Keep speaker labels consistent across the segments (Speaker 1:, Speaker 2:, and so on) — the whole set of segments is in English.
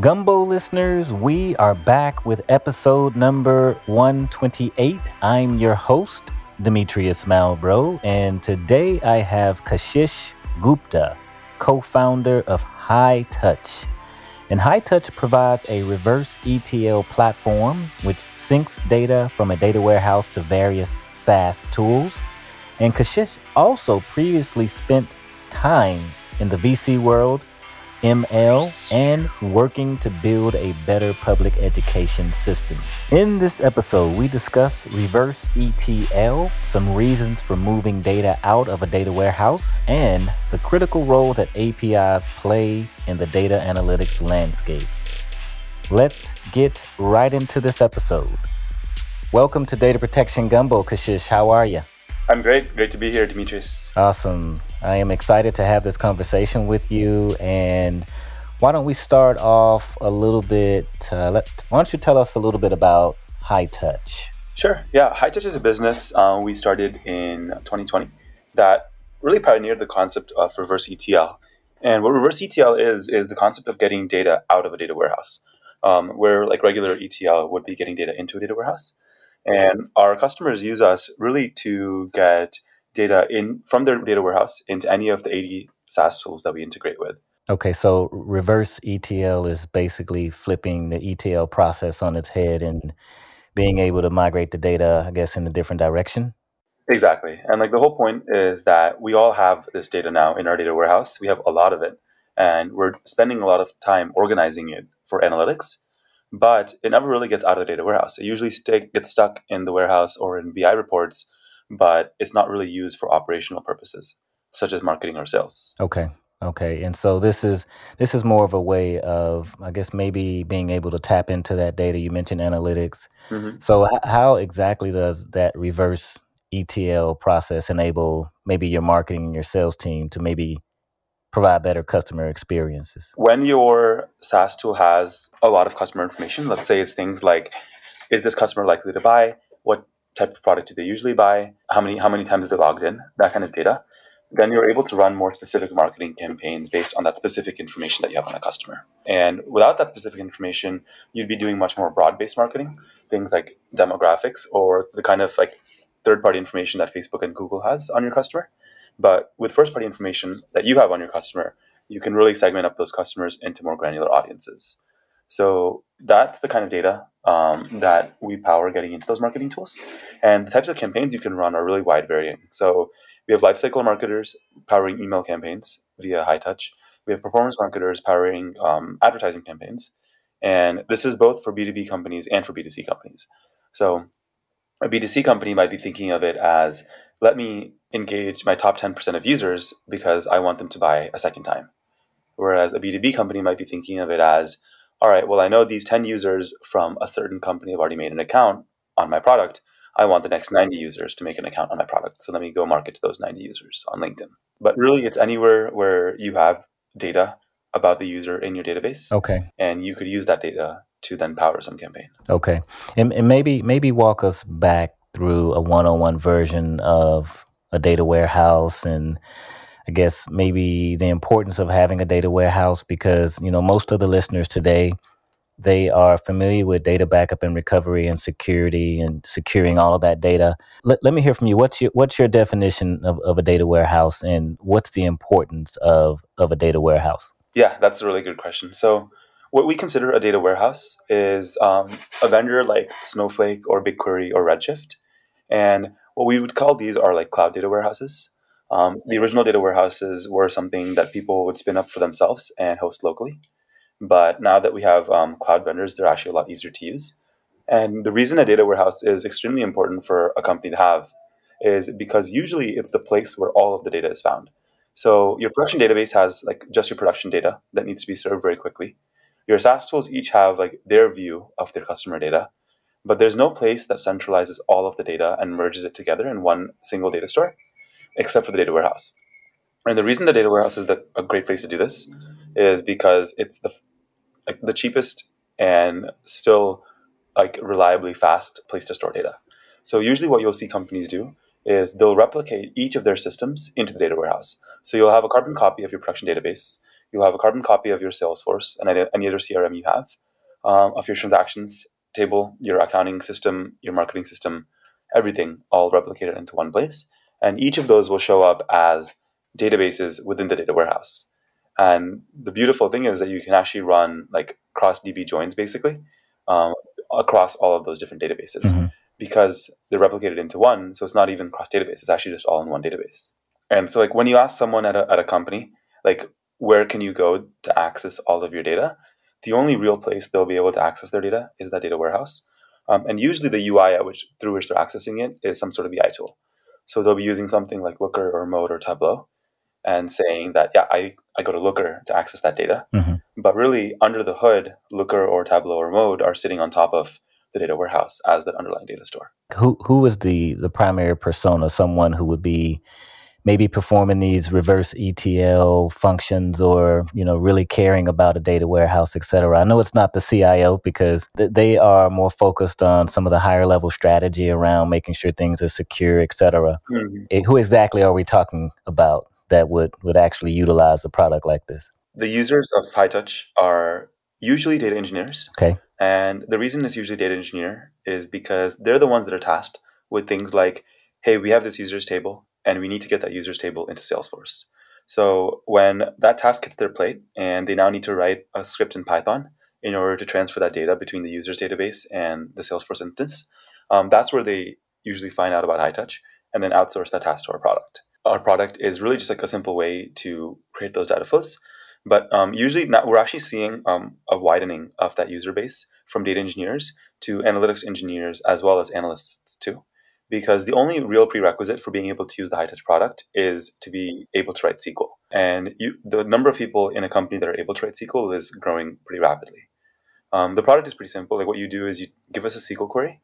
Speaker 1: Gumbo listeners, we are back with episode number 128. I'm your host, Demetrius Malbrough, and today I have Kashish Gupta, co founder of Hightouch. And Hightouch provides a reverse ETL platform which syncs data from a data warehouse to various SaaS tools. And Kashish also previously spent time in the VC world, ML, and working to build a better public education system. In this episode, we discuss reverse ETL, some reasons for moving data out of a data warehouse, and the critical role that APIs play in the data analytics landscape. Let's get right into this episode. Welcome to Data Protection Gumbo, Kashish. How are you?
Speaker 2: I'm great. Great to be here, Demetrius.
Speaker 1: Awesome. I am excited to have this conversation with you. And why don't we start off a little bit? Uh, let, why don't you tell us a little bit about Hightouch?
Speaker 2: Sure. Yeah, Hightouch is a business uh, we started in 2020 that really pioneered the concept of reverse ETL. And what reverse ETL is is the concept of getting data out of a data warehouse, um, where like regular ETL would be getting data into a data warehouse. And our customers use us really to get data in from their data warehouse into any of the 80 SaaS tools that we integrate with.
Speaker 1: Okay, so reverse ETL is basically flipping the ETL process on its head and being able to migrate the data, I guess, in a different direction.
Speaker 2: Exactly. And like the whole point is that we all have this data now in our data warehouse. We have a lot of it. And we're spending a lot of time organizing it for analytics but it never really gets out of the data warehouse. It usually stay, gets stuck in the warehouse or in BI reports, but it's not really used for operational purposes, such as marketing or sales.
Speaker 1: Okay. Okay. And so this is this is more of a way of, I guess, maybe being able to tap into that data. You mentioned analytics. Mm-hmm. So h- how exactly does that reverse ETL process enable maybe your marketing and your sales team to maybe provide better customer experiences?
Speaker 2: When your SaaS tool has a lot of customer information, let's say it's things like is this customer likely to buy? What type of product do they usually buy? How many how many times they logged in? That kind of data. Then you're able to run more specific marketing campaigns based on that specific information that you have on a customer. And without that specific information, you'd be doing much more broad-based marketing, things like demographics or the kind of like third-party information that Facebook and Google has on your customer. But with first party information that you have on your customer, you can really segment up those customers into more granular audiences. So that's the kind of data um, that we power getting into those marketing tools. And the types of campaigns you can run are really wide varying. So we have lifecycle marketers powering email campaigns via Hightouch. We have performance marketers powering um, advertising campaigns. And this is both for B2B companies and for B2C companies. So a B2C company might be thinking of it as let me engage my top 10% of users because I want them to buy a second time. Whereas a B2B company might be thinking of it as, all right, well, I know these 10 users from a certain company have already made an account on my product. I want the next 90 users to make an account on my product. So let me go market to those 90 users on LinkedIn. But really, it's anywhere where you have data about the user in your database.
Speaker 1: Okay.
Speaker 2: And you could use that data to then power some campaign.
Speaker 1: Okay. And, and maybe maybe walk us back through a one-on-one version of a data warehouse and I guess maybe the importance of having a data warehouse because you know most of the listeners today they are familiar with data backup and recovery and security and securing all of that data. Let, let me hear from you. What's your what's your definition of, of a data warehouse and what's the importance of, of a data warehouse?
Speaker 2: Yeah, that's a really good question. So what we consider a data warehouse is um, a vendor like Snowflake or BigQuery or Redshift. And what we would call these are like cloud data warehouses. Um, the original data warehouses were something that people would spin up for themselves and host locally. But now that we have um, cloud vendors, they're actually a lot easier to use. And the reason a data warehouse is extremely important for a company to have is because usually it's the place where all of the data is found. So your production database has like just your production data that needs to be served very quickly. Your SaaS tools each have like their view of their customer data, but there's no place that centralizes all of the data and merges it together in one single data store, except for the data warehouse. And the reason the data warehouse is the, a great place to do this is because it's the like, the cheapest and still like reliably fast place to store data. So usually what you'll see companies do is they'll replicate each of their systems into the data warehouse. So you'll have a carbon copy of your production database you'll have a carbon copy of your Salesforce and any other CRM you have, um, of your transactions table, your accounting system, your marketing system, everything all replicated into one place. And each of those will show up as databases within the data warehouse. And the beautiful thing is that you can actually run like cross DB joins basically um, across all of those different databases mm-hmm. because they're replicated into one. So it's not even cross database, it's actually just all in one database. And so, like, when you ask someone at a, at a company, like, where can you go to access all of your data? The only real place they'll be able to access their data is that data warehouse. Um, and usually the UI at which, through which they're accessing it is some sort of BI tool. So they'll be using something like Looker or Mode or Tableau and saying that, yeah, I, I go to Looker to access that data. Mm-hmm. But really, under the hood, Looker or Tableau or Mode are sitting on top of the data warehouse as the underlying data store.
Speaker 1: Who who is the the primary persona? Someone who would be maybe performing these reverse ETL functions or, you know, really caring about a data warehouse, et cetera. I know it's not the CIO because th- they are more focused on some of the higher level strategy around making sure things are secure, et cetera. Mm-hmm. It, who exactly are we talking about that would, would actually utilize a product like this?
Speaker 2: The users of Hightouch are usually data engineers.
Speaker 1: Okay.
Speaker 2: And the reason it's usually data engineer is because they're the ones that are tasked with things like, hey, we have this users table and we need to get that users table into Salesforce. So when that task hits their plate and they now need to write a script in Python in order to transfer that data between the users database and the Salesforce instance, um, that's where they usually find out about Hightouch and then outsource that task to our product. Our product is really just like a simple way to create those data flows. But um, usually now we're actually seeing um, a widening of that user base from data engineers to analytics engineers as well as analysts too because the only real prerequisite for being able to use the Hightouch product is to be able to write SQL. And you, the number of people in a company that are able to write SQL is growing pretty rapidly. Um, the product is pretty simple. Like what you do is you give us a SQL query,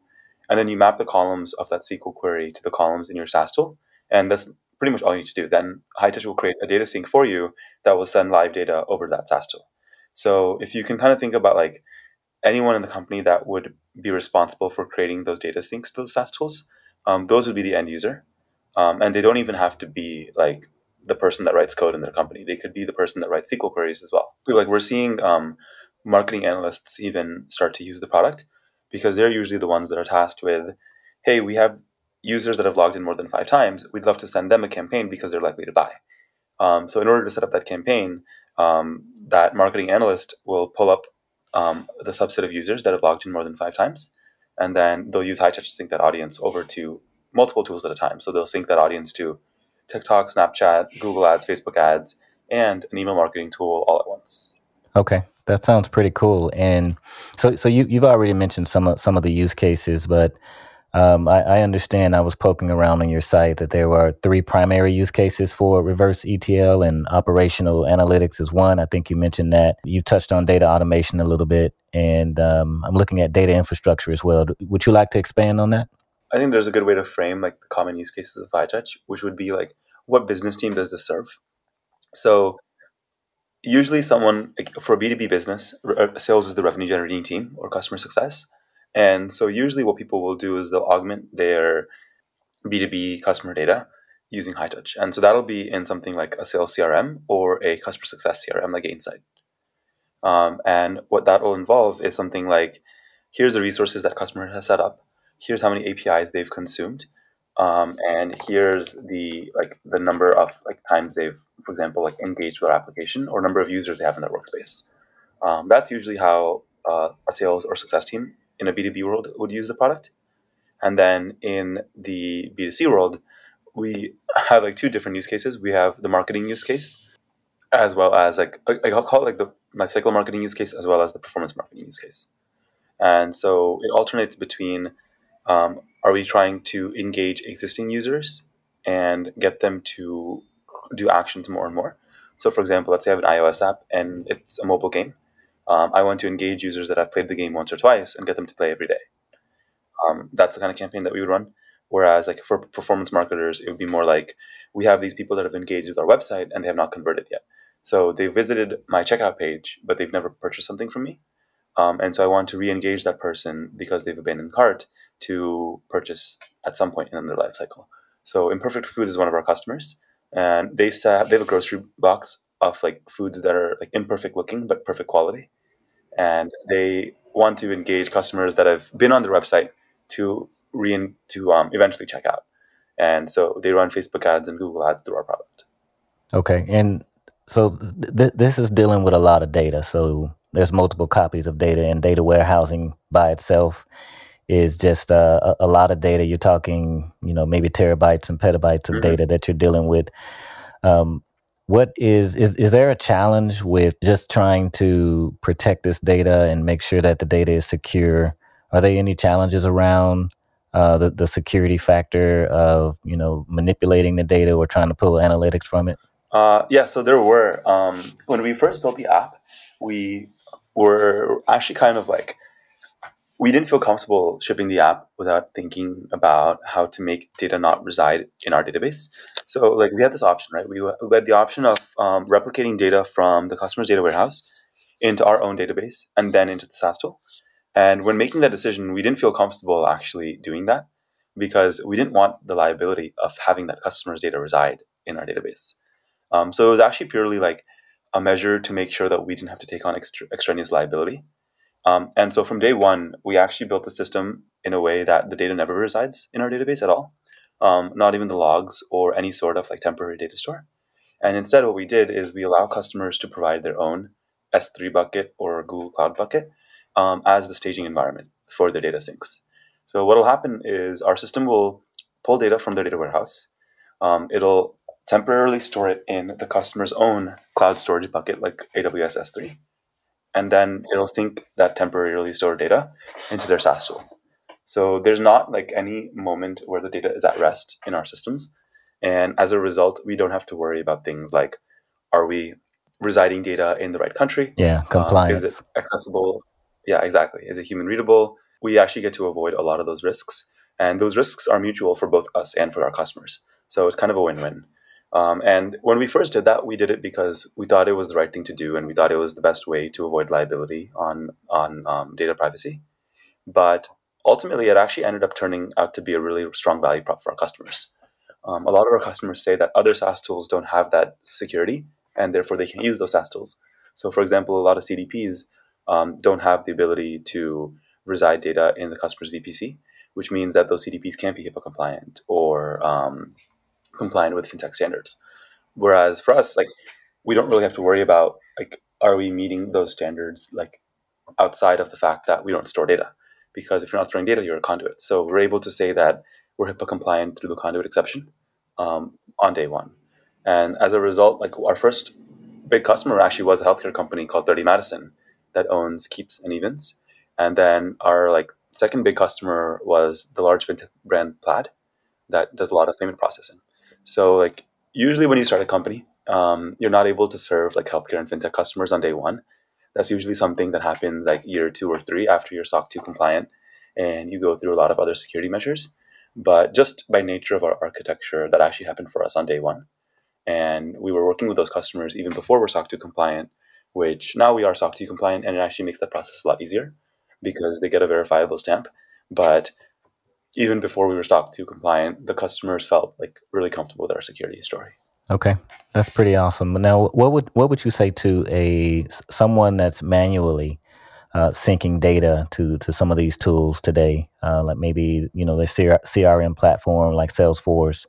Speaker 2: and then you map the columns of that SQL query to the columns in your SaaS tool, and that's pretty much all you need to do. Then Hightouch will create a data sync for you that will send live data over that SaaS tool. So if you can kind of think about like anyone in the company that would be responsible for creating those data syncs to the SaaS tools, um, those would be the end user. Um, and they don't even have to be like the person that writes code in their company. They could be the person that writes SQL queries as well. Like we're seeing um, marketing analysts even start to use the product because they're usually the ones that are tasked with, hey, we have users that have logged in more than five times. We'd love to send them a campaign because they're likely to buy. Um, so in order to set up that campaign, um, that marketing analyst will pull up um, the subset of users that have logged in more than five times and then they'll use Hightouch to sync that audience over to multiple tools at a time. So they'll sync that audience to TikTok, Snapchat, Google Ads, Facebook Ads, and an email marketing tool all at once.
Speaker 1: Okay, that sounds pretty cool. And so, so you you've already mentioned some of some of the use cases, but um, I, I, understand I was poking around on your site that there were three primary use cases for reverse ETL and operational analytics is one. I think you mentioned that. You touched on data automation a little bit, and um, I'm looking at data infrastructure as well. Would you like to expand on that?
Speaker 2: I think there's a good way to frame like the common use cases of Hightouch, which would be like, what business team does this serve? So usually someone like, for a B2B business, uh, sales is the revenue generating team or customer success and so usually what people will do is they'll augment their B2B customer data using Hightouch. And so that'll be in something like a sales CRM or a customer success CRM like Gainsight. Um, and what that will involve is something like here's the resources that customer has set up, here's how many APIs they've consumed, um, and here's the like the number of like times they've, for example, like engaged with our application or number of users they have in their workspace. Um, that's usually how uh, a sales or success team in a B2B world would use the product. And then in the B2C world, we have like two different use cases. We have the marketing use case, as well as like I'll call it like the lifecycle marketing use case, as well as the performance marketing use case. And so it alternates between um, are we trying to engage existing users and get them to do actions more and more. So, for example, let's say I have an iOS app and it's a mobile game. Um, I want to engage users that have played the game once or twice and get them to play every day. Um, that's the kind of campaign that we would run. Whereas, like for performance marketers, it would be more like we have these people that have engaged with our website and they have not converted yet. So they visited my checkout page, but they've never purchased something from me. Um, and so I want to re-engage that person because they've abandoned cart to purchase at some point in their life cycle. So Imperfect Food is one of our customers, and they they have a grocery box of like foods that are like imperfect looking but perfect quality, and they want to engage customers that have been on their website to re to um, eventually check out, and so they run Facebook ads and Google ads through our product.
Speaker 1: Okay, and so th- this is dealing with a lot of data. So there's multiple copies of data, and data warehousing by itself is just uh, a, a lot of data. You're talking, you know, maybe terabytes and petabytes of
Speaker 2: Mhm.
Speaker 1: data that you're dealing with. Um, what is is is there a challenge with just trying to protect this data and make sure that the data is secure? Are there any challenges around uh, the the security factor of you know manipulating the data or trying to pull analytics from it?
Speaker 2: Uh, yeah, so there were. Um, when we first built the app, we were actually kind of like, we didn't feel comfortable shipping the app without thinking about how to make data not reside in our database. So, like, we had this option, right? We, had the option of um, replicating data from the customer's data warehouse into our own database and then into the SaaS tool. And when making that decision, we didn't feel comfortable actually doing that because we didn't want the liability of having that customer's data reside in our database. Um, so it was actually purely like a measure to make sure that we didn't have to take on extra, extraneous liability. Um, and so from day one, we actually built the system in a way that the data never resides in our database at all, um, not even the logs or any sort of like temporary data store. And instead, what we did is we allow customers to provide their own S3 bucket or Google Cloud bucket um, as the staging environment for their data syncs. So what will happen is our system will pull data from their data warehouse. Um, it'll temporarily store it in the customer's own cloud storage bucket, like AWS S3, and then it'll sync that temporarily stored data into their SaaS tool. So there's not like any moment where the data is at rest in our systems, and as a result, we don't have to worry about things like, are we residing data in the right country?
Speaker 1: Yeah,
Speaker 2: Um, is it accessible? Yeah, exactly. Is it human readable? We actually get to avoid a lot of those risks, and those risks are mutual for both us and for our customers. So it's kind of a win-win. Um, and when we first did that, we did it because we thought it was the right thing to do, and we thought it was the best way to avoid liability on on um, data privacy. But ultimately, it actually ended up turning out to be a really strong value prop for our customers. Um, a lot of our customers say that other SaaS tools don't have that security, and therefore they can't use those SaaS tools. So, for example, a lot of CDPs um, don't have the ability to reside data in the customer's VPC, which means that those CDPs can't be HIPAA compliant or um, compliant with fintech standards. Whereas for us, like we don't really have to worry about like are we meeting those standards like outside of the fact that we don't store data because if you're not storing data, you're a conduit. So we're able to say that we're HIPAA compliant through the conduit exception um, on day one. And as a result, like our first big customer actually was a healthcare company called 30 Madison that owns Keeps and Evens. And then our like second big customer was the large fintech brand Plaid that does a lot of payment processing. So like usually when you start a company, um, you're not able to serve like healthcare and fintech customers on day one. That's usually something that happens like year two or three after you're SOC 2 compliant and you go through a lot of other security measures. But just by nature of our architecture, that actually happened for us on day one. And we were working with those customers even before we're SOC 2 compliant, which now we are SOC 2 compliant, and it actually makes that process a lot easier because they get a verifiable stamp. But even before we were SOC 2 compliant, the customers felt like really comfortable with our security story.
Speaker 1: Okay, that's pretty awesome. Now, what would what would you say to a someone that's manually uh, syncing data to to some of these tools today, uh, like maybe you know the CRM platform like Salesforce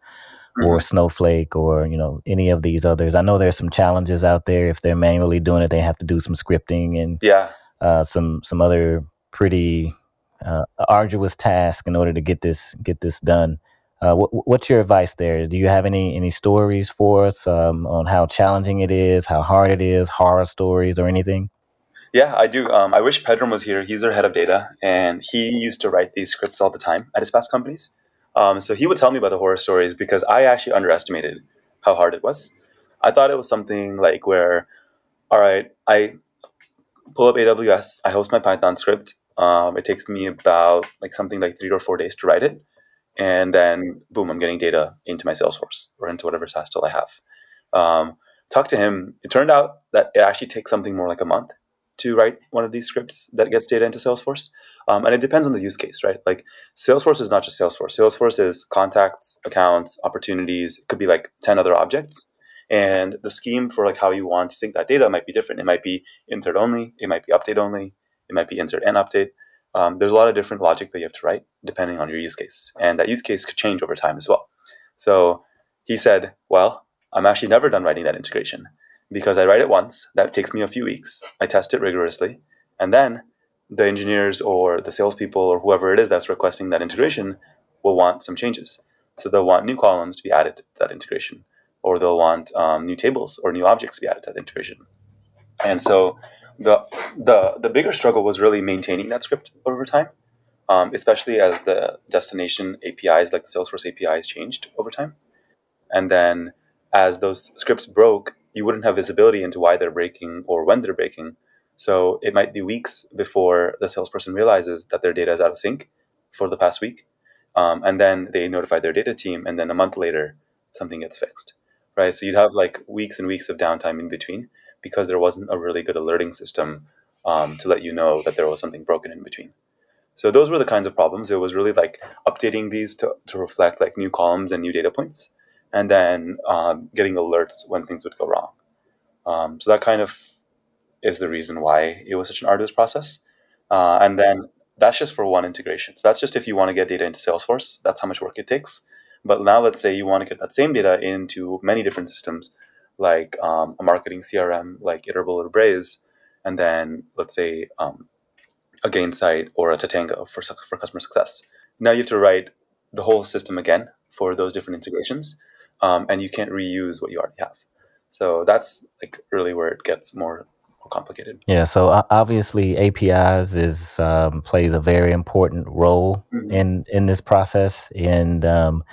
Speaker 1: or
Speaker 2: Mhm.
Speaker 1: Snowflake or you know any of these others? I know there's some challenges out there. If they're manually doing it, they have to do some scripting and
Speaker 2: Yeah,
Speaker 1: uh, some some other pretty uh, arduous task in order to get this get this done. Uh, what, what's your advice there? Do you have any any stories for us um, on how challenging it is, how hard it is, horror stories or anything?
Speaker 2: yeah, I do. Um, I wish Pedram was here. He's our head of data, and he used to write these scripts all the time at his past companies. Um, so he would tell me about the horror stories because I actually underestimated how hard it was. I thought it was something like where, all right, I pull up AWS, I host my Python script. Um, it takes me about like something like three or four days to write it, and then boom, I'm getting data into my Salesforce or into whatever SaaS tool I have. Um, talk to him. It turned out that it actually takes something more like a month to write one of these scripts that gets data into Salesforce, um, and it depends on the use case, right? Like Salesforce is not just Salesforce. Salesforce is contacts, accounts, opportunities. It could be like ten other objects, And the scheme for like how you want to sync that data might be different. It might be insert only, it might be update only, it might be insert and update. Um, there's a lot of different logic that you have to write depending on your use case, and that use case could change over time as well. So he said, "Well, I'm actually never done writing that integration because I write it once. That takes me a few weeks. I test it rigorously, and then the engineers or the salespeople or whoever it is that's requesting that integration will want some changes. So they'll want new columns to be added to that integration, or they'll want um, new tables or new objects to be added to that integration. And so the the the bigger struggle was really maintaining that script over time, um, especially as the destination APIs like the Salesforce APIs changed over time, and then as those scripts broke, you wouldn't have visibility into why they're breaking or when they're breaking. So it might be weeks before the salesperson realizes that their data is out of sync for the past week, um, and then they notify their data team, and then a month later something gets fixed, right? So you'd have like weeks and weeks of downtime in between because there wasn't a really good alerting system um, to let you know that there was something broken in between. So those were the kinds of problems. It was really like updating these to, to reflect like new columns and new data points, and then um, getting alerts when things would go wrong. Um, so that kind of is the reason why it was such an arduous process. Uh, and then that's just for one integration. So that's just if you want to get data into Salesforce. That's how much work it takes. But now let's say you want to get that same data into many different systems, like um, a marketing CRM, like Iterable or Braze, and then let's say um, a Gainsight or a Totango for for customer success. Now you have to write the whole system again for those different integrations, um, and you can't reuse what you already have. So that's like really where it gets more, more complicated.
Speaker 1: Yeah. So obviously, APIs is um, plays a very important role mm-hmm. in in this process. And um,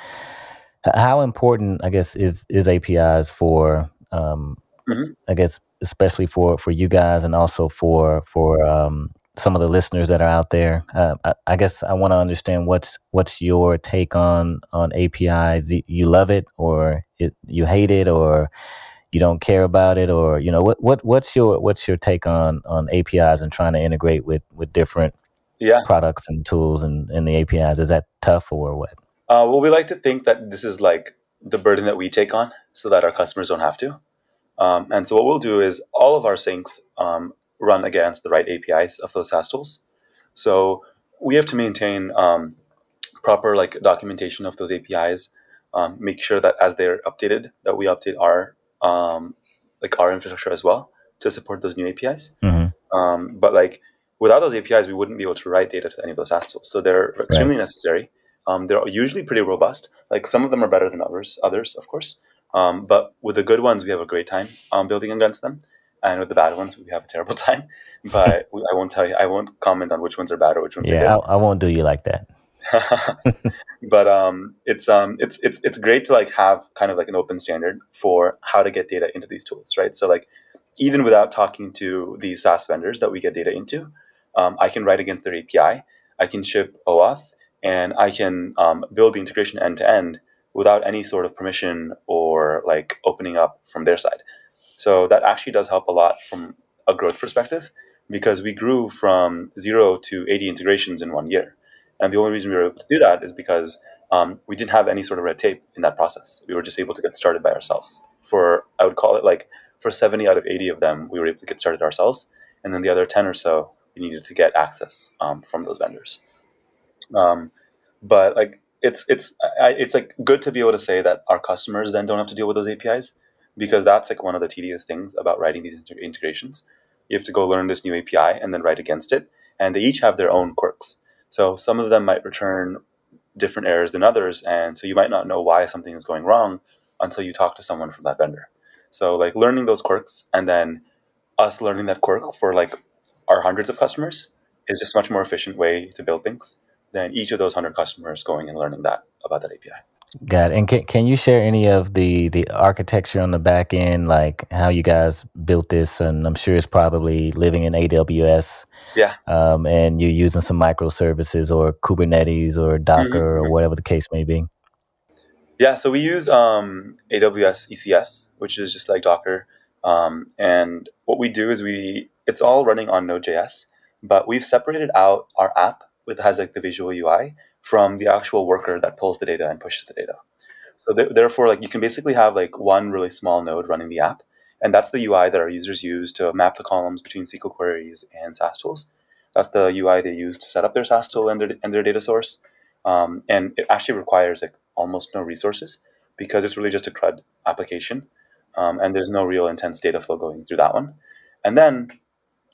Speaker 1: how important, I guess, is is APIs for um, mm-hmm. I guess especially for for you guys and also for for um, some of the listeners that are out there. Uh, I, I, guess I want to understand what's what's your take on on APIs. You love it or it, you hate it or you don't care about it or you know what what what's your what's your take on on APIs and trying to integrate with with different
Speaker 2: yeah.
Speaker 1: products and tools and, and the APIs? Is that tough or what?
Speaker 2: Uh, well, we like to think that this is like the burden that we take on so that our customers don't have to. Um, and so what we'll do is all of our syncs um, run against the right APIs of those SaaS tools. So we have to maintain um, proper like documentation of those APIs. Um, make sure that as they're updated, that we update our um, like our infrastructure as well to support those new APIs. Mm-hmm. Um, but like without those APIs, we wouldn't be able to write data to any of those SaaS tools. So they're extremely right. necessary. Um, they're usually pretty robust. Like some of them are better than others, others of course. Um, but with the good ones, we have a great time um, building against them, and with the bad ones, we have a terrible time. But I won't tell you. I won't comment on which ones are bad or which ones
Speaker 1: yeah,
Speaker 2: are good.
Speaker 1: Yeah, I, I won't do you like that.
Speaker 2: but um, it's um, it's it's it's great to like have kind of like an open standard for how to get data into these tools, right? So like even without talking to these SaaS vendors that we get data into, um, I can write against their API. I can ship OAuth, and I can um, build the integration end to end without any sort of permission or like opening up from their side. So that actually does help a lot from a growth perspective because we grew from zero to 80 integrations in one year. And the only reason we were able to do that is because um, we didn't have any sort of red tape in that process. We were just able to get started by ourselves. For, I would call it like, for 70 out of 80 of them, we were able to get started ourselves. And then the other 10 or so, we needed to get access um, from those vendors. Um, but like, it's it's it's like good to be able to say that our customers then don't have to deal with those APIs because that's like one of the tedious things about writing these integrations. You have to go learn this new API and then write against it, and they each have their own quirks. So some of them might return different errors than others, and so you might not know why something is going wrong until you talk to someone from that vendor. So like learning those quirks and then us learning that quirk for like our hundreds of customers is just a much more efficient way to build things than each of those hundred customers going and learning that about that API.
Speaker 1: Got it. And can, can you share any of the the architecture on the back end, like how you guys built this? And I'm sure it's probably living in AWS
Speaker 2: yeah.
Speaker 1: Um, and you're using some microservices or Kubernetes or Docker mm-hmm. or whatever the case may be.
Speaker 2: Yeah, so we use um, AWS ECS, which is just like Docker. Um, and what we do is we it's all running on Node.js, but we've separated out our app with has like the visual UI from the actual worker that pulls the data and pushes the data. So th- therefore, like you can basically have like one really small node running the app, and that's the UI that our users use to map the columns between SQL queries and SaaS tools. That's the UI they use to set up their SaaS tool and their, and their data source. Um, and it actually requires like almost no resources because it's really just a CRUD application, um, and there's no real intense data flow going through that one. And then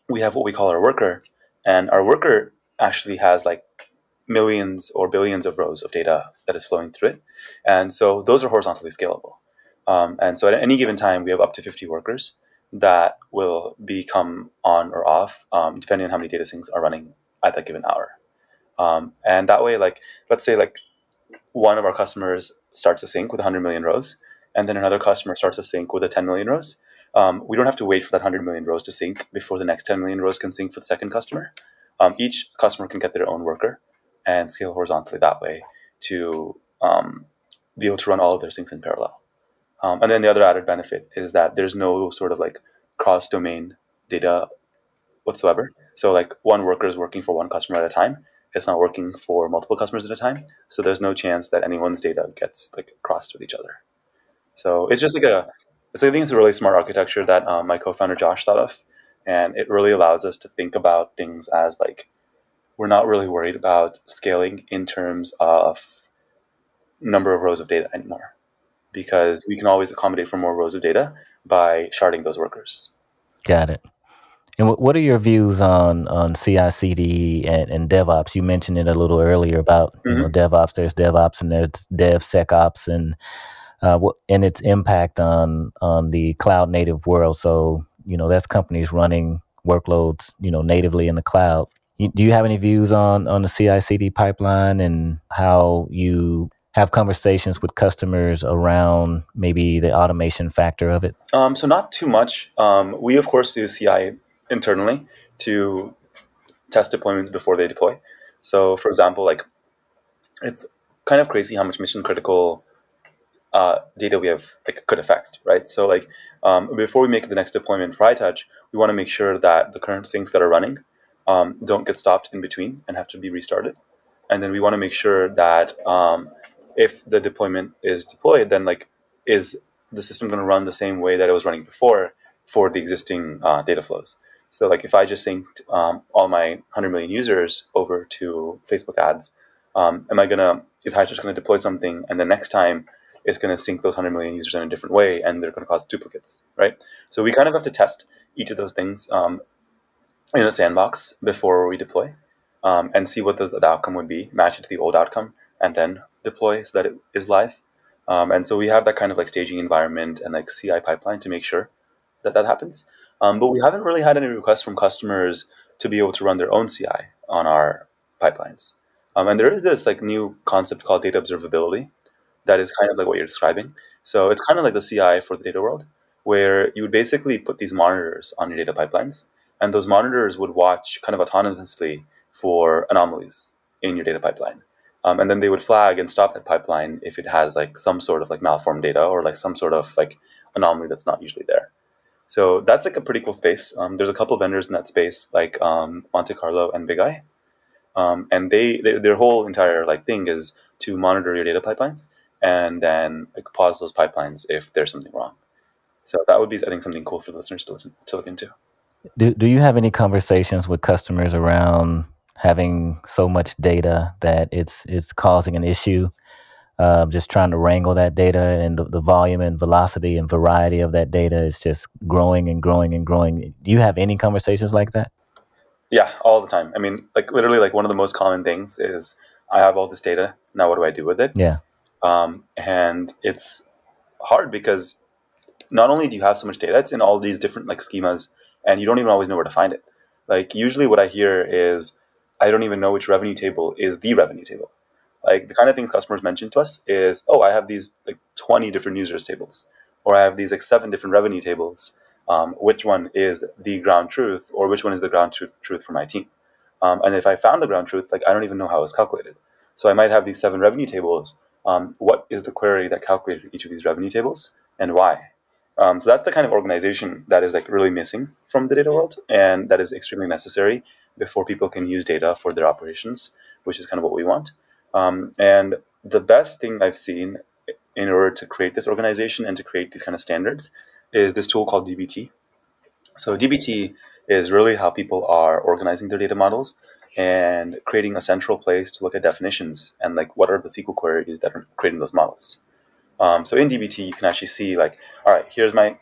Speaker 2: we have what we call our worker, and our worker actually has like millions or billions of rows of data that is flowing through it, and so those are horizontally scalable. Um, and so at any given time, we have up to 50 workers that will become on or off um, depending on how many data syncs are running at that given hour. Um, and that way, like let's say like one of our customers starts a sync with 100 million rows, and then another customer starts a sync with a 10 million rows. Um, we don't have to wait for that 100 million rows to sync before the next 10 million rows can sync for the second customer. Um, each customer can get their own worker and scale horizontally that way to um, be able to run all of their syncs in parallel. Um, and then the other added benefit is that there's no sort of like cross domain data whatsoever. So like one worker is working for one customer at a time. It's not working for multiple customers at a time. So there's no chance that anyone's data gets like crossed with each other. So it's just like a, it's I think it's a really smart architecture that um, my co-founder Josh thought of, and it really allows us to think about things as like we're not really worried about scaling in terms of number of rows of data anymore because we can always accommodate for more rows of data by sharding those workers.
Speaker 1: Got it. And what are your views on on CI/CD and, and DevOps? You mentioned it a little earlier about mm-hmm. you know DevOps. There's DevOps and there's DevSecOps, and uh, and its impact on on the cloud native world. So you know that's companies running workloads you know natively in the cloud. Do you have any views on on the CI/CD pipeline and how you have conversations with customers around maybe the automation factor of it?
Speaker 2: Um, so not too much. Um, we of course do CI internally to test deployments before they deploy. So for example, like it's kind of crazy how much mission critical uh, data we have like could affect, right? So like um, before we make the next deployment for Hightouch, we want to make sure that the current things that are running um, don't get stopped in between and have to be restarted. And then we want to make sure that um, if the deployment is deployed, then like is the system going to run the same way that it was running before for the existing uh, data flows? So like if I just synced um, all my 100 million users over to Facebook ads, um, am I gonna is Hightouch just gonna deploy something and the next time it's gonna sync those 100 million users in a different way and they're gonna cause duplicates, right? So we kind of have to test each of those things um, in a sandbox before we deploy um, and see what the, the outcome would be, match it to the old outcome, and then deploy so that it is live. Um, and so we have that kind of like staging environment and like CI pipeline to make sure that that happens. Um, but we haven't really had any requests from customers to be able to run their own CI on our pipelines. Um, and there is this like new concept called data observability that is kind of like what you're describing. So it's kind of like the CI for the data world, where you would basically put these monitors on your data pipelines, and those monitors would watch kind of autonomously for anomalies in your data pipeline. Um, and then they would flag and stop that pipeline if it has like some sort of like malformed data or like some sort of like anomaly that's not usually there. So that's like a pretty cool space. Um, there's a couple vendors in that space like um, Monte Carlo and BigEye, um, and they, they, their whole entire like thing is to monitor your data pipelines and then like pause those pipelines if there's something wrong. So that would be I think something cool for listeners to listen to look into.
Speaker 1: Do Do you have any conversations with customers around having so much data that it's it's causing an issue. Uh, just trying to wrangle that data and the, the volume and velocity and variety of that data is just growing and growing and growing. Do you have any conversations like that?
Speaker 2: Yeah, all the time. I mean, like literally, like one of the most common things is I have all this data. Now, what do I do with it?
Speaker 1: Yeah.
Speaker 2: Um, and it's hard because not only do you have so much data, it's in all these different like schemas, and you don't even always know where to find it. Like usually, what I hear is I don't even know which revenue table is the revenue table. Like the kind of things customers mention to us is, oh, I have these like 20 different users tables, or I have these like seven different revenue tables. Um, which one is the ground truth, or which one is the ground truth, truth for my team? Um, and if I found the ground truth, like I don't even know how it was calculated. So I might have these seven revenue tables. Um, what is the query that calculated each of these revenue tables, and why? Um, so that's the kind of organization that is like really missing from the data world, and that is extremely necessary before people can use data for their operations, which is kind of what we want. Um, and the best thing I've seen in order to create this organization and to create these kind of standards is this tool called DBT. So DBT is really how people are organizing their data models and creating a central place to look at definitions and like what are the SQL queries that are creating those models. Um, so in DBT, you can actually see like, all right, here's my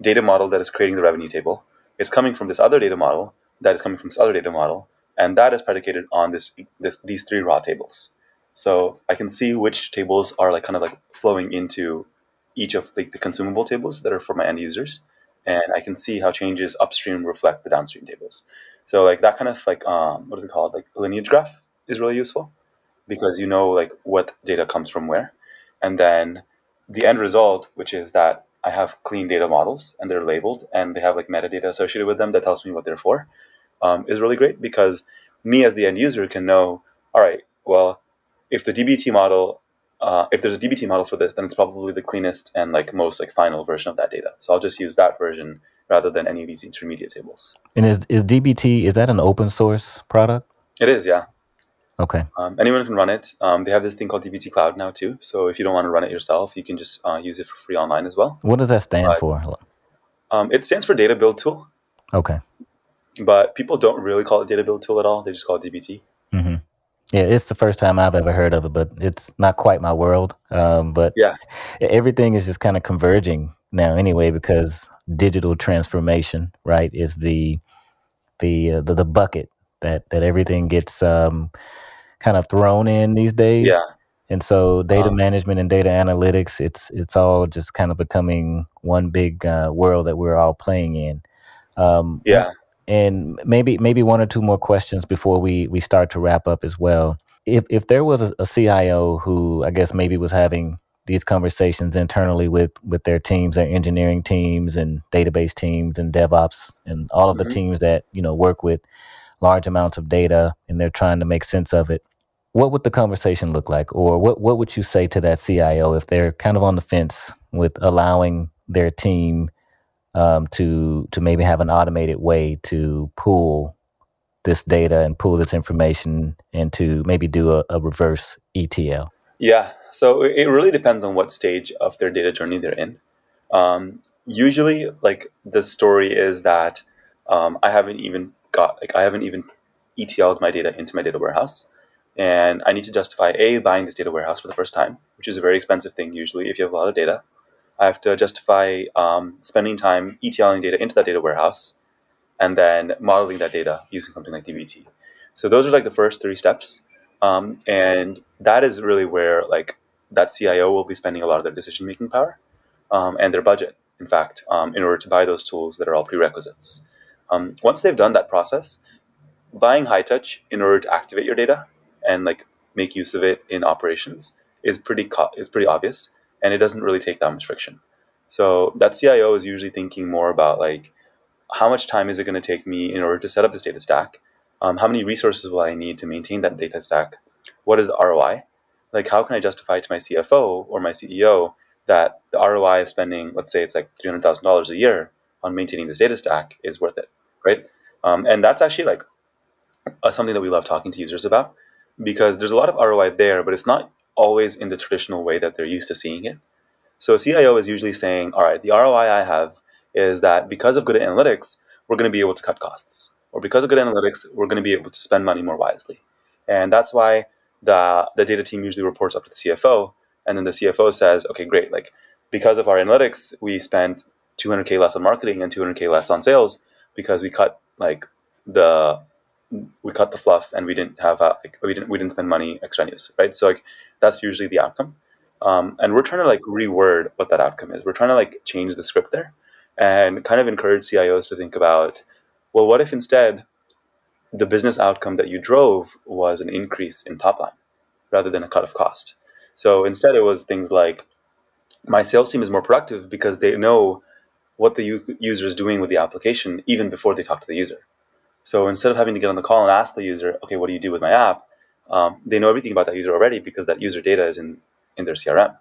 Speaker 2: data model that is creating the revenue table. It's coming from this other data model that is coming from this other data model, and that is predicated on this, this these three raw tables. So I can see which tables are like kind of like flowing into each of the, the consumable tables that are for my end users, and I can see how changes upstream reflect the downstream tables. So like that kind of like um, what is it called? Like lineage graph is really useful because you know like what data comes from where, and then the end result, which is that I have clean data models and they're labeled and they have like metadata associated with them that tells me what they're for, um, is really great because me as the end user can know, all right, well, if the DBT model, uh, if there's a DBT model for this, then it's probably the cleanest and like most like final version of that data. So I'll just use that version rather than any of these intermediate tables.
Speaker 1: And is is DBT is that an open source product?
Speaker 2: It is, yeah.
Speaker 1: Okay.
Speaker 2: Um, anyone can run it. Um, they have this thing called DBT Cloud now too. So if you don't want to run it yourself, you can just uh, use it for free online as well.
Speaker 1: What does that stand but, for?
Speaker 2: Um, it stands for Data Build Tool.
Speaker 1: Okay.
Speaker 2: But people don't really call it Data Build Tool at all. They just call it DBT.
Speaker 1: Yeah, it's the first time I've ever heard of it, but it's not quite my world. Um, but
Speaker 2: yeah,
Speaker 1: everything is just kind of converging now anyway because digital transformation, right, is the the uh, the, the bucket that that everything gets um, kind of thrown in these days.
Speaker 2: Yeah.
Speaker 1: And so data um, management and data analytics, it's it's all just kind of becoming one big uh, world that we're all playing in.
Speaker 2: Um, yeah.
Speaker 1: And maybe maybe one or two more questions before we we start to wrap up as well. If if there was a, a CIO who I guess maybe was having these conversations internally with with their teams, their engineering teams and database teams and DevOps and all of mm-hmm. the teams that you know work with large amounts of data and they're trying to make sense of it what would the conversation look like or what, what would you say to that cio if they're kind of on the fence with allowing their team um, to to maybe have an automated way to pull this data and pull this information and to maybe do a, a reverse etl
Speaker 2: yeah so it really depends on what stage of their data journey they're in um, usually like the story is that um, i haven't even got like i haven't even etl'd my data into my data warehouse and I need to justify a buying this data warehouse for the first time, which is a very expensive thing usually if you have a lot of data. I have to justify um, spending time ETLing data into that data warehouse, and then modeling that data using something like DBT. So those are like the first three steps, um, and that is really where like that CIO will be spending a lot of their decision making power um, and their budget, in fact, um, in order to buy those tools that are all prerequisites. Um, once they've done that process, buying Hightouch in order to activate your data and like make use of it in operations is pretty co- is pretty obvious, and it doesn't really take that much friction. So that CIO is usually thinking more about like how much time is it going to take me in order to set up this data stack? Um, how many resources will I need to maintain that data stack? What is the ROI? Like how can I justify to my CFO or my CEO that the ROI of spending, let's say it's like three hundred thousand dollars a year on maintaining this data stack is worth it, right? Um, and that's actually like uh, something that we love talking to users about because there's a lot of ROI there, but it's not always in the traditional way that they're used to seeing it. So CIO is usually saying, all right, the ROI I have is that because of good analytics, we're going to be able to cut costs. Or because of good analytics, we're going to be able to spend money more wisely. And that's why the, the data team usually reports up to the CFO. And then the CFO says, okay, great. Like because of our analytics, we spent 200K less on marketing and 200K less on sales because we cut like the we cut the fluff and we didn't have a, like we didn't we didn't spend money extraneous, right? So like that's usually the outcome. Um, and we're trying to like reword what that outcome is. We're trying to like change the script there and kind of encourage CIOs to think about, well, what if instead the business outcome that you drove was an increase in top line rather than a cut of cost? So instead, it was things like my sales team is more productive because they know what the u- user is doing with the application even before they talk to the user. So instead of having to get on the call and ask the user, okay, what do you do with my app? Um, they know everything about that user already because that user data is in, in their CRM.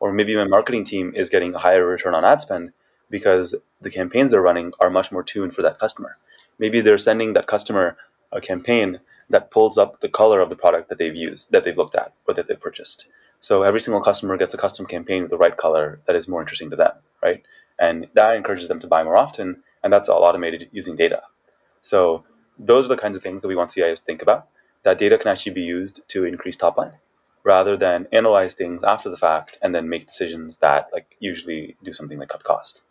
Speaker 2: Or maybe my marketing team is getting a higher return on ad spend because the campaigns they're running are much more tuned for that customer. Maybe they're sending that customer a campaign that pulls up the color of the product that they've used, that they've looked at, or that they've purchased. So every single customer gets a custom campaign with the right color that is more interesting to them, right? And that encourages them to buy more often, and that's all automated using data. So those are the kinds of things that we want CIOs to think about. That data can actually be used to increase top line rather than analyze things after the fact and then make decisions that like usually do something like cut cost.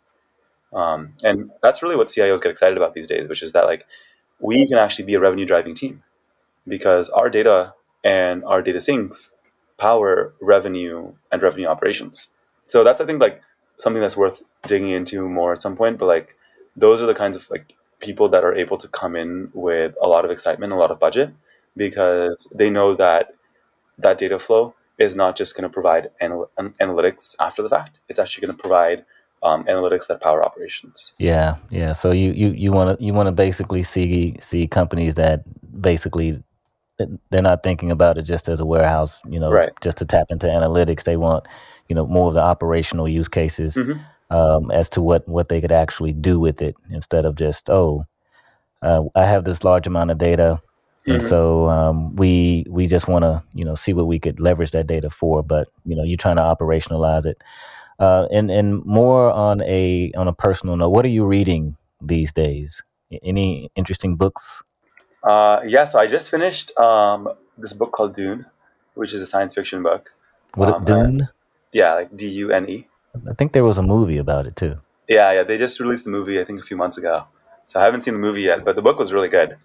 Speaker 2: Um, and that's really what CIOs get excited about these days, which is that like we can actually be a revenue driving team because our data and our data syncs power revenue and revenue operations. So that's I think like something that's worth digging into more at some point. But like those are the kinds of like people that are able to come in with a lot of excitement, a lot of budget, because they know that that data flow is not just going to provide anal- analytics after the fact. It's actually going to provide um, analytics that power operations.
Speaker 1: Yeah, yeah. So you you you want to you want to basically see see companies that basically they're not thinking about it just as a warehouse, you know,
Speaker 2: Right.
Speaker 1: just to tap into analytics. They want you know more of the operational use cases
Speaker 2: Mhm.
Speaker 1: Um, as to what what they could actually do with it instead of just oh, uh, I have this large amount of data. And
Speaker 2: Mhm.
Speaker 1: so um, we we just want to you know see what we could leverage that data for, but you know you're trying to operationalize it. Uh, and and more on a on a personal note, what are you reading these days? Any interesting books?
Speaker 2: Uh, yeah, so I just finished um, this book called Dune, which is a science fiction book.
Speaker 1: What
Speaker 2: Um,
Speaker 1: Dune?
Speaker 2: yeah, like D U N E.
Speaker 1: I think there was a movie about it too.
Speaker 2: Yeah, yeah. They just released the movie, I think, a few months ago. So I haven't seen the movie yet, but the book was really good.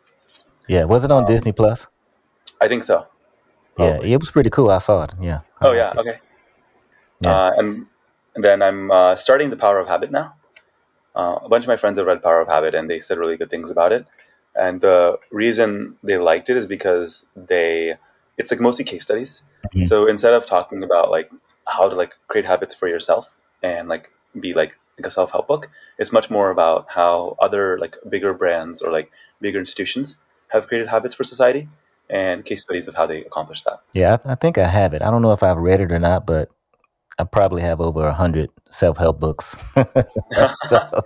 Speaker 1: Yeah, was it on
Speaker 2: Um,
Speaker 1: Disney Plus?
Speaker 2: I think so.
Speaker 1: Yeah, it was pretty cool. I saw it. Yeah. I
Speaker 2: Oh yeah.
Speaker 1: it.
Speaker 2: Okay.
Speaker 1: Yeah.
Speaker 2: Uh, and, and then I'm uh, starting The Power of Habit now. Uh, a bunch of my friends have read Power of Habit, and they said really good things about it. And the reason they liked it is because they, it's like mostly case studies.
Speaker 1: Mhm.
Speaker 2: So instead of talking about like how to like create habits for yourself and like be like, like a self help book, it's much more about how other like bigger brands or like bigger institutions have created habits for society and case studies of how they accomplish that.
Speaker 1: Yeah, I, think I have it. I don't know if I've read it or not, but I probably have over a hundred self help books. so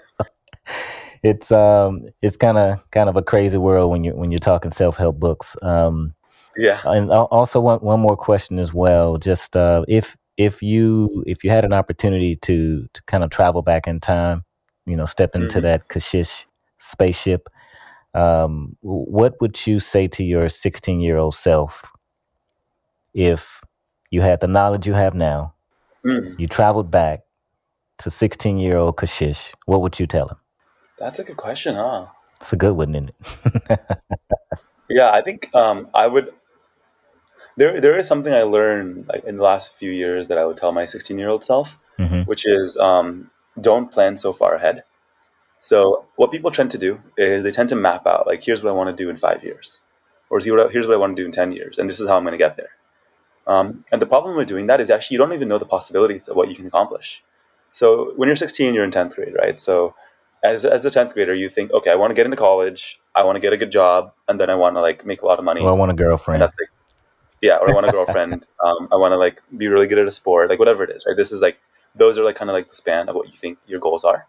Speaker 1: it's um it's kind of kind of a crazy world when you when you're talking self help books. Um,
Speaker 2: Yeah.
Speaker 1: and also one one more question as well. Just uh, if if you if you had an opportunity to to kind of travel back in time, you know, step into
Speaker 2: Mhm.
Speaker 1: that Kashish spaceship, um, what would you say to your 16 year old self if you had the knowledge you have now?
Speaker 2: Mm,
Speaker 1: You traveled back to 16 year old Kashish. What would you tell him?
Speaker 2: that's a good question, huh?
Speaker 1: It's a good one, isn't it?
Speaker 2: Yeah, I think um, I would. There, there is something I learned like in the last few years that I would tell my 16 year old self,
Speaker 1: hmm
Speaker 2: which is um, don't plan so far ahead. So what people tend to do is they tend to map out like here's what I want to do in five years, or see what I- here's what I want to do in 10 years, and this is how I'm going to get there. Um, and the problem with doing that is actually you don't even know the possibilities of what you can accomplish. So when you're 16, you're in 10th grade, right? So as, as a 10th grader, you think, okay, I want to get into college, I want to get a good job, and then I want to like make a lot of money.
Speaker 1: Well, I want a
Speaker 2: and
Speaker 1: girlfriend.
Speaker 2: that's like, yeah, or I want a girlfriend. um, I want to like be really good at a sport, like whatever it is, right? This is like those are like kind of like the span of what you think your goals are,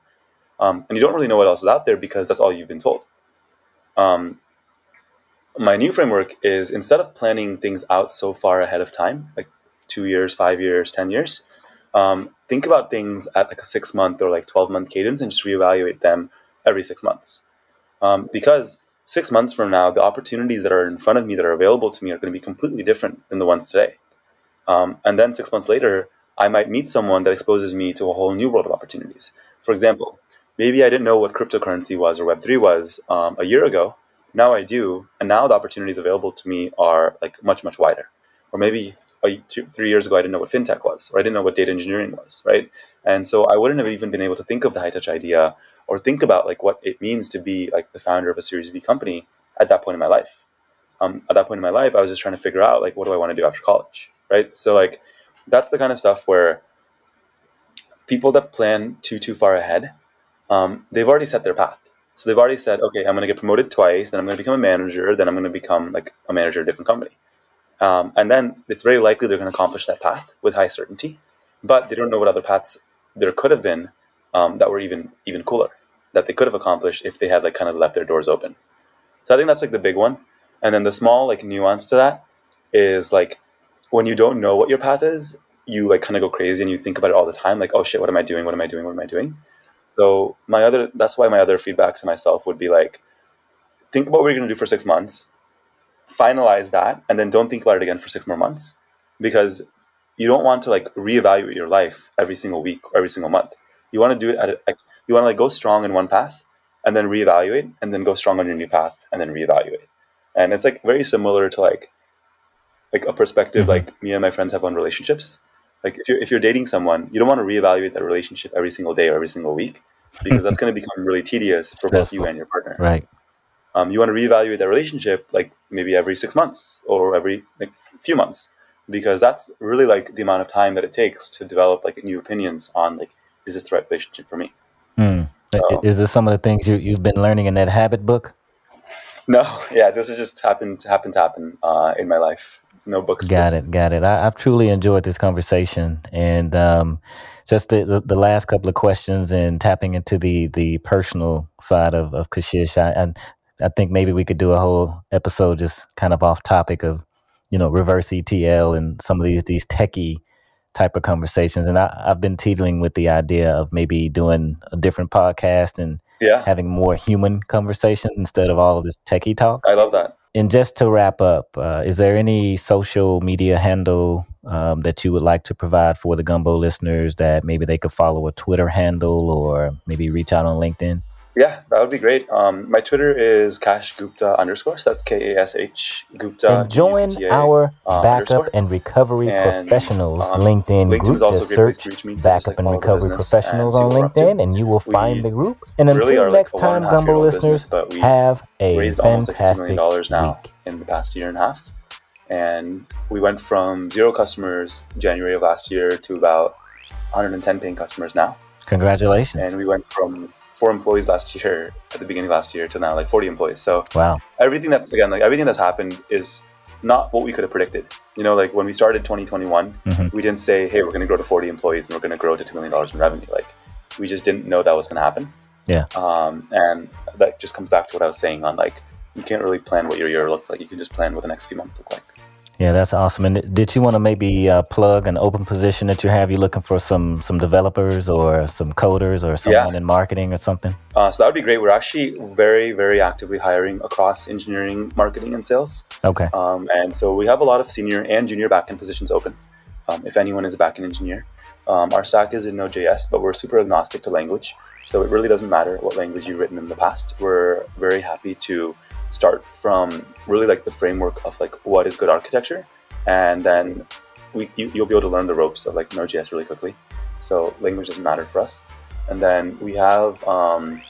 Speaker 2: um, and you don't really know what else is out there because that's all you've been told. Um, my new framework is instead of planning things out so far ahead of time, like two years, five years, ten years, um, think about things at like a six month or like twelve month cadence and just reevaluate them every six months. Um, because six months from now, the opportunities that are in front of me that are available to me are going to be completely different than the ones today. Um, and then six months later, I might meet someone that exposes me to a whole new world of opportunities. For example, maybe I didn't know what cryptocurrency was or Web3 was um, a year ago. Now I do. And now the opportunities available to me are like much, much wider. Or maybe two, three years ago, I didn't know what fintech was, or I didn't know what data engineering was, right? And so I wouldn't have even been able to think of the Hightouch idea or think about like what it means to be like the founder of a Series B company at that point in my life. Um, at that point in my life, I was just trying to figure out like what do I want to do after college, right? So like that's the kind of stuff where people that plan too too far ahead, um, they've already set their path. So they've already said, okay, I'm going to get promoted twice, then I'm going to become a manager, then I'm going to become like a manager at a different company, um, and then it's very likely they're going to accomplish that path with high certainty, but they don't know what other paths there could have been um, that were even even cooler that they could have accomplished if they had like kind of left their doors open. So I think that's like the big one, and then the small like nuance to that is like when you don't know what your path is, you like kind of go crazy and you think about it all the time, like, oh shit, what am I doing? What am I doing? What am I doing? So my other that's why my other feedback to myself would be like, think about what you're gonna do for six months, finalize that, and then don't think about it again for six more months. Because you don't want to like reevaluate your life every single week or every single month. You want to do it at a, you want to like go strong in one path and then reevaluate and then go strong on your new path and then reevaluate. And it's like very similar to like like a perspective
Speaker 1: Mhm.
Speaker 2: like me and my friends have on relationships. Like if you're if you're dating someone, you don't want to reevaluate that relationship every single day or every single week because that's going to become really tedious for both you and your partner.
Speaker 1: Right.
Speaker 2: Um, you want to reevaluate that relationship like maybe every six months or every like few months because that's really like the amount of time that it takes to develop like new opinions on like is this the right relationship for me?
Speaker 1: Hmm.
Speaker 2: So-
Speaker 1: Is this some of the things you, you've been learning in that habit book?
Speaker 2: No, yeah, this has just happened happened to happen uh, in my life. No books.
Speaker 1: Got it, got it. I, I've truly enjoyed this conversation, and um, just the, the, the last couple of questions and tapping into the the personal side of of Kashish. I, and I think maybe we could do a whole episode just kind of off topic of you know reverse ETL and some of these these techie type of conversations. And I, I've been teetering with the idea of maybe doing a different podcast and
Speaker 2: Yeah,
Speaker 1: having more human conversations instead of all of this techie talk.
Speaker 2: I love that.
Speaker 1: And just to wrap up, uh, is there any social media handle um, that you would like to provide for the Gumbo listeners that maybe they could follow a Twitter handle or maybe reach out on LinkedIn?
Speaker 2: Yeah, that would be great. Um, my Twitter is Kash Gupta underscore. So that's K A S H Gupta.
Speaker 1: and join
Speaker 2: G-U-P-T-A.
Speaker 1: our
Speaker 2: uh,
Speaker 1: backup and recovery
Speaker 2: And,
Speaker 1: professionals
Speaker 2: um,
Speaker 1: LinkedIn
Speaker 2: LinkedIn
Speaker 1: group.
Speaker 2: is also
Speaker 1: Just search
Speaker 2: to reach me.
Speaker 1: backup and recovery professionals
Speaker 2: and
Speaker 1: on
Speaker 2: what we're up to.
Speaker 1: LinkedIn, and you will find the group. And
Speaker 2: really
Speaker 1: until
Speaker 2: are like
Speaker 1: next time,
Speaker 2: and a half year
Speaker 1: Gumbo listeners,
Speaker 2: business, but we
Speaker 1: have a
Speaker 2: raised almost like $50
Speaker 1: fantastic
Speaker 2: million dollars now
Speaker 1: week.
Speaker 2: in the past year and a half. And we went from zero customers January of last year to about 110 paying customers now.
Speaker 1: Congratulations.
Speaker 2: And we went from four employees last year at the beginning of last year to now like 40 employees. So
Speaker 1: wow.
Speaker 2: everything that's again like everything that's happened is not what we could have predicted. You know, like when we started 2021,
Speaker 1: Mhm.
Speaker 2: we didn't say, "Hey, we're going to grow to 40 employees and we're going to grow to two million dollars in revenue." Like we just didn't know that was going to happen.
Speaker 1: Yeah.
Speaker 2: Um, and that just comes back to what I was saying on like you can't really plan what your year looks like. You can just plan what the next few months look like.
Speaker 1: Yeah, that's awesome. And did you want to maybe uh, plug an open position that you have? You looking for some some developers or some coders or someone in marketing or something?
Speaker 2: Uh, so that would be great. We're actually very, very actively hiring across engineering, marketing, and sales.
Speaker 1: Okay.
Speaker 2: Um, and so we have a lot of senior and junior backend positions open. Um, if anyone is a backend engineer, um, our stack is in Node.js, but we're super agnostic to language. So it really doesn't matter what language you've written in the past. We're very happy to start from really like the framework of like what is good architecture, and then we you, you'll be able to learn the ropes of like Node.js really quickly. So language doesn't matter for us. And then we have um,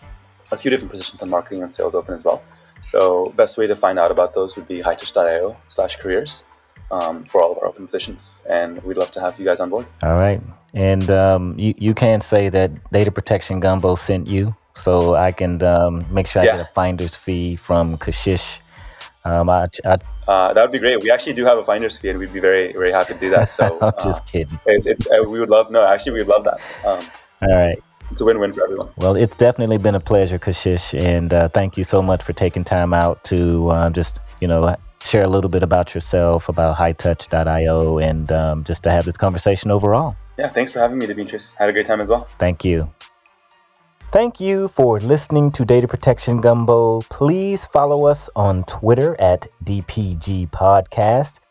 Speaker 2: a few different positions on marketing and sales open as well. So best way to find out about those would be hightouch.io slash careers um, for all of our open positions. And we'd love to have you guys on board.
Speaker 1: All right. And um, you you can say that Data Protection Gumbo sent you, so I can um, make sure I
Speaker 2: Yeah.
Speaker 1: get a finder's fee from Kashish. Um, I, I,
Speaker 2: Uh, that would be great. We actually do have a finder's fee and we'd be very, very happy to do that. So
Speaker 1: I'm
Speaker 2: uh,
Speaker 1: just kidding.
Speaker 2: it's, it's, uh, we would love, no, actually, we would love that. Um,
Speaker 1: All right.
Speaker 2: it's a win-win for everyone.
Speaker 1: Well, it's definitely been a pleasure, Kashish, and uh, thank you so much for taking time out to uh, just you know share a little bit about yourself, about HighTouch.io, and um, just to have this conversation overall.
Speaker 2: Yeah, thanks for having me, Demetrius. Had a great time as well.
Speaker 1: Thank you. Thank you for listening to Data Protection Gumbo. Please follow us on Twitter at DPG Podcast.